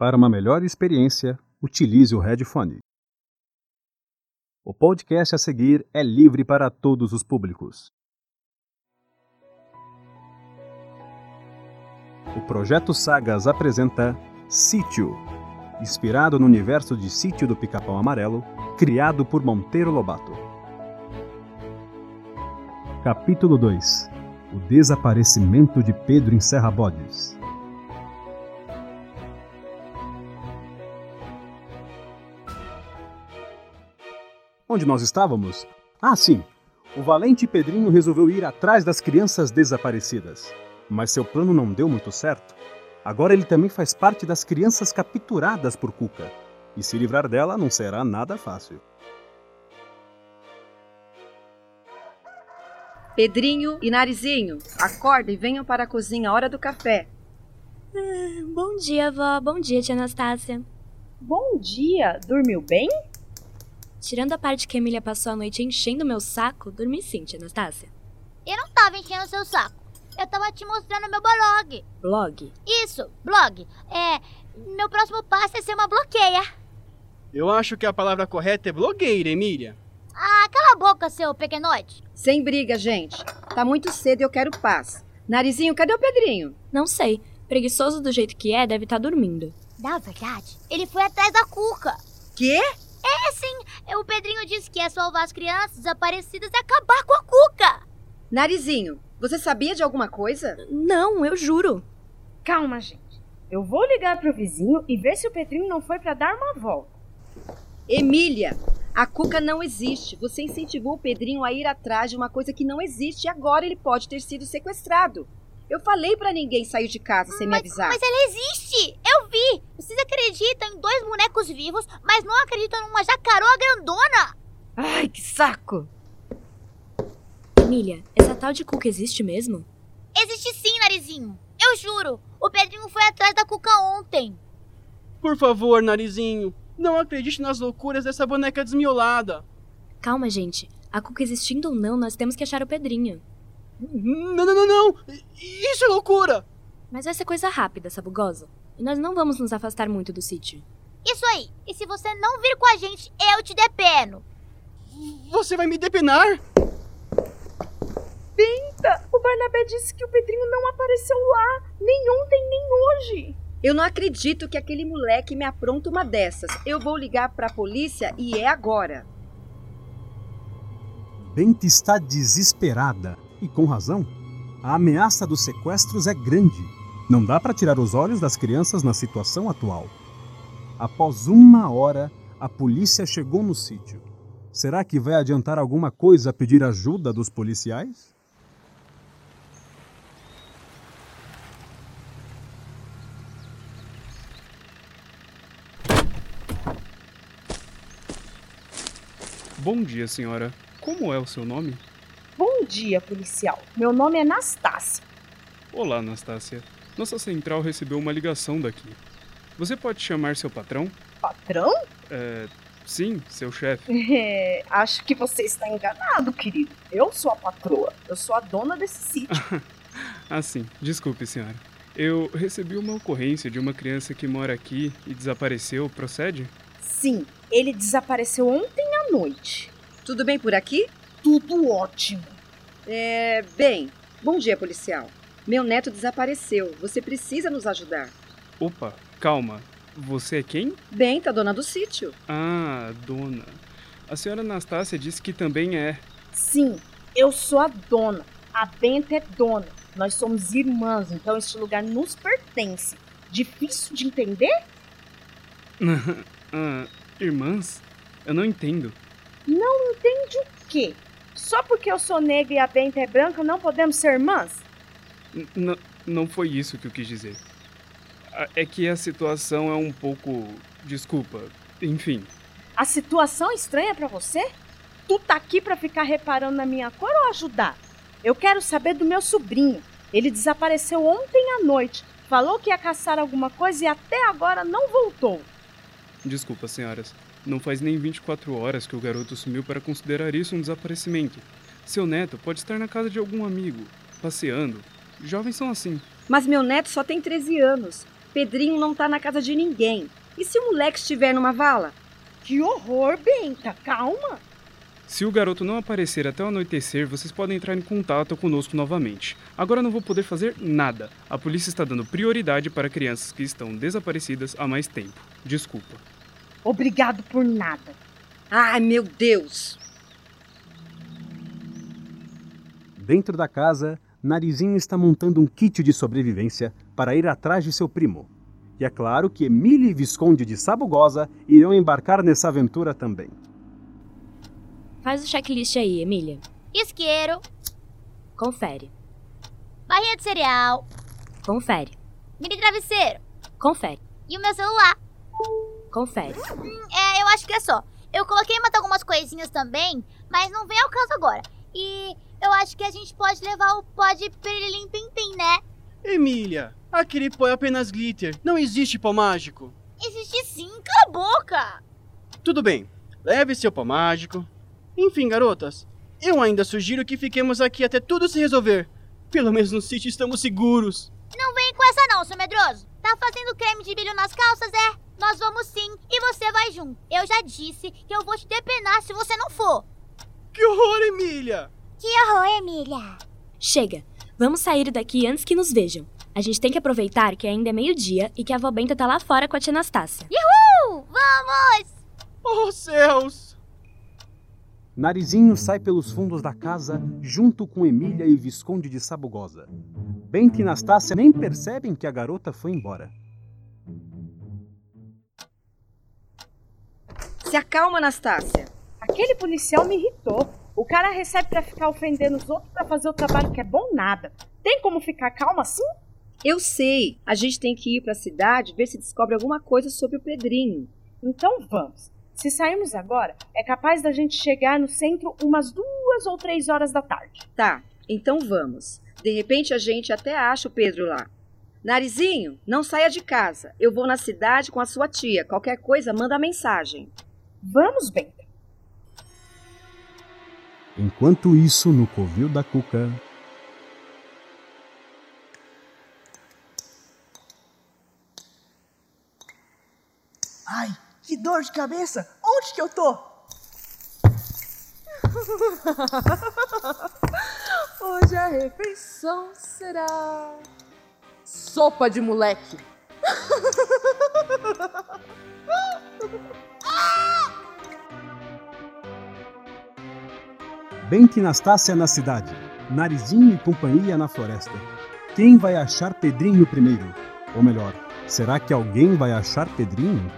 Para uma melhor experiência, utilize o headphone. O podcast a seguir é livre para todos os públicos. O Projeto Sagas apresenta Sítio, inspirado no universo de Sítio do Pica-Pau Amarelo, criado por Monteiro Lobato. Capítulo 2 O desaparecimento de Pedro em Serra Bodes. Onde nós estávamos? Ah, sim! O valente Pedrinho resolveu ir atrás das crianças desaparecidas. Mas seu plano não deu muito certo. Agora ele também faz parte das crianças capturadas por Cuca. E se livrar dela não será nada fácil. Pedrinho e Narizinho, acordem e venham para a cozinha, hora do café. Ah, bom dia, vó. Bom dia, tia Anastácia. Bom dia. Dormiu bem? Tirando a parte que a Emília passou a noite enchendo meu saco, dormi sim, tia Anastácia. Eu não tava enchendo seu saco. Eu tava te mostrando meu blog. Blog? Isso, blog. É. Meu próximo passo é ser uma bloqueia. Eu acho que a palavra correta é blogueira, Emília. Ah, cala a boca, seu pequenote. Sem briga, gente. Tá muito cedo e eu quero paz. Narizinho, cadê o Pedrinho? Não sei. Preguiçoso do jeito que é, deve estar dormindo. Na verdade, ele foi atrás da Cuca. Quê? É sim. O Pedrinho disse que ia salvar as crianças desaparecidas e acabar com a Cuca. Narizinho, você sabia de alguma coisa? Não, eu juro. Calma, gente. Eu vou ligar pro vizinho e ver se o Pedrinho não foi para dar uma volta. Emília, a Cuca não existe. Você incentivou o Pedrinho a ir atrás de uma coisa que não existe e agora ele pode ter sido sequestrado. Eu falei para ninguém sair de casa sem mas, me avisar. Mas ela existe! Eu vi! Vocês acreditam em dois bonecos vivos, mas não acreditam numa jacaroa grandona! Ai, que saco! Emília, essa tal de Cuca existe mesmo? Existe sim, Narizinho. Eu juro. O Pedrinho foi atrás da Cuca ontem. Por favor, Narizinho, não acredite nas loucuras dessa boneca desmiolada. Calma, gente. A Cuca existindo ou não, nós temos que achar o Pedrinho. Não, não, não, não! Isso é loucura! Mas vai ser coisa rápida, sabugosa. E nós não vamos nos afastar muito do sítio. Isso aí! E se você não vir com a gente, eu te depeno! Você vai me depenar? Benta! O Barnabé disse que o Pedrinho não apareceu lá, nem ontem, nem hoje. Eu não acredito que aquele moleque me apronta uma dessas. Eu vou ligar pra polícia e é agora. Benta está desesperada. E com razão. A ameaça dos sequestros é grande. Não dá para tirar os olhos das crianças na situação atual. Após uma hora, a polícia chegou no sítio. Será que vai adiantar alguma coisa pedir ajuda dos policiais? Bom dia, senhora. Como é o seu nome? Bom dia, policial. Meu nome é Anastácia. Olá, Anastácia. Nossa central recebeu uma ligação daqui. Você pode chamar seu patrão? Patrão? É. Sim, seu chefe. É, acho que você está enganado, querido. Eu sou a patroa. Eu sou a dona desse sítio. ah, sim. Desculpe, senhora. Eu recebi uma ocorrência de uma criança que mora aqui e desapareceu. Procede? Sim, ele desapareceu ontem à noite. Tudo bem por aqui? Tudo ótimo. É, bem, bom dia, policial. Meu neto desapareceu. Você precisa nos ajudar. Opa, calma. Você é quem? Benta, dona do sítio. Ah, dona. A senhora Anastácia disse que também é. Sim, eu sou a dona. A Benta é dona. Nós somos irmãs, então este lugar nos pertence. Difícil de entender? ah, irmãs? Eu não entendo. Não entende o quê? Só porque eu sou negra e a Benta é branca, não podemos ser irmãs? N não foi isso que eu quis dizer. É que a situação é um pouco. Desculpa. Enfim. A situação é estranha para você? Tu tá aqui para ficar reparando na minha cor ou ajudar? Eu quero saber do meu sobrinho. Ele desapareceu ontem à noite. Falou que ia caçar alguma coisa e até agora não voltou. Desculpa, senhoras. Não faz nem 24 horas que o garoto sumiu para considerar isso um desaparecimento. Seu neto pode estar na casa de algum amigo, passeando. Jovens são assim. Mas meu neto só tem 13 anos. Pedrinho não tá na casa de ninguém. E se o moleque estiver numa vala? Que horror, Benta. Calma. Se o garoto não aparecer até o anoitecer, vocês podem entrar em contato conosco novamente. Agora não vou poder fazer nada. A polícia está dando prioridade para crianças que estão desaparecidas há mais tempo. Desculpa. Obrigado por nada. Ai, meu Deus! Dentro da casa, Narizinho está montando um kit de sobrevivência para ir atrás de seu primo. E é claro que Emília e Visconde de Sabugosa irão embarcar nessa aventura também. Faz o checklist aí, Emília. Isqueiro, Confere. barrinha de cereal, Confere. mini travesseiro Confere. e o meu celular. Confere. É, eu acho que é só. Eu coloquei mais algumas coisinhas também, mas não vem ao caso agora. E eu acho que a gente pode levar o pó de pirilim pim pim, né? Emília, aquele pó é apenas glitter. Não existe pó mágico. Existe sim, cala a boca! Tudo bem, leve seu pó mágico. Enfim, garotas, eu ainda sugiro que fiquemos aqui até tudo se resolver. Pelo menos no sítio estamos seguros. Não vem com essa não, seu medroso. Tá fazendo creme de brilho nas calças, é? Nós vamos sim, e você vai junto. Eu já disse que eu vou te depenar se você não for. Que horror, Emília! Que horror, Emília. Chega. Vamos sair daqui antes que nos vejam. A gente tem que aproveitar que ainda é meio-dia e que a avó Benta tá lá fora com a tia Anastácia. Uhul! Vamos! Oh, céus! Narizinho sai pelos fundos da casa junto com Emília e Visconde de Sabugosa. Benta e Nastácia nem percebem que a garota foi embora. Se acalma, Anastácia. Aquele policial me irritou. O cara recebe pra ficar ofendendo os outros pra fazer o trabalho que é bom nada. Tem como ficar calma assim? Eu sei. A gente tem que ir pra cidade ver se descobre alguma coisa sobre o Pedrinho. Então vamos. Se sairmos agora, é capaz da gente chegar no centro umas duas ou três horas da tarde. Tá, então vamos. De repente a gente até acha o Pedro lá. Narizinho, não saia de casa. Eu vou na cidade com a sua tia. Qualquer coisa, manda mensagem. Vamos, Benta. Enquanto isso, no covil da Cuca, Ai, que dor de cabeça! Onde que eu tô? Hoje a refeição será. Sopa de moleque. Benta e Nastácia na cidade, Narizinho e companhia na floresta. Quem vai achar Pedrinho primeiro? Ou melhor, será que alguém vai achar Pedrinho?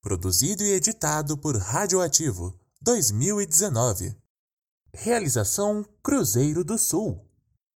Produzido e editado por Radioativo 2019. Realização Cruzeiro do Sul.